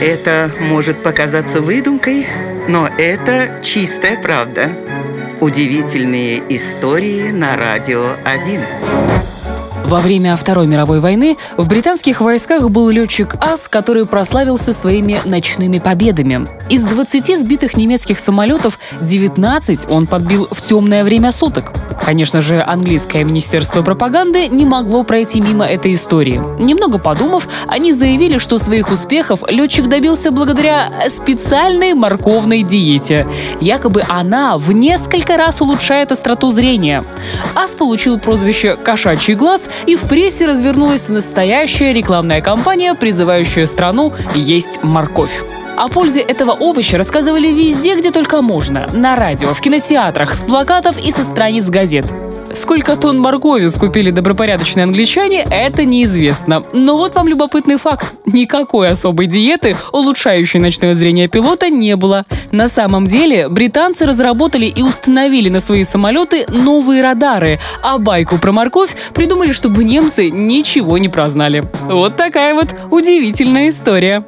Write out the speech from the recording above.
Это может показаться выдумкой, но это чистая правда. Удивительные истории на радио 1. Во время Второй мировой войны в британских войсках был летчик АС, который прославился своими ночными победами. Из 20 сбитых немецких самолетов 19 он подбил в темное время суток. Конечно же, английское министерство пропаганды не могло пройти мимо этой истории. Немного подумав, они заявили, что своих успехов летчик добился благодаря специальной морковной диете. Якобы она в несколько раз улучшает остроту зрения. Ас получил прозвище «кошачий глаз» и в прессе развернулась настоящая рекламная кампания, призывающая страну есть морковь. О пользе этого овоща рассказывали везде, где только можно. На радио, в кинотеатрах, с плакатов и со страниц газет. Сколько тонн моркови скупили добропорядочные англичане, это неизвестно. Но вот вам любопытный факт. Никакой особой диеты, улучшающей ночное зрение пилота, не было. На самом деле, британцы разработали и установили на свои самолеты новые радары, а байку про морковь придумали, чтобы немцы ничего не прознали. Вот такая вот удивительная история.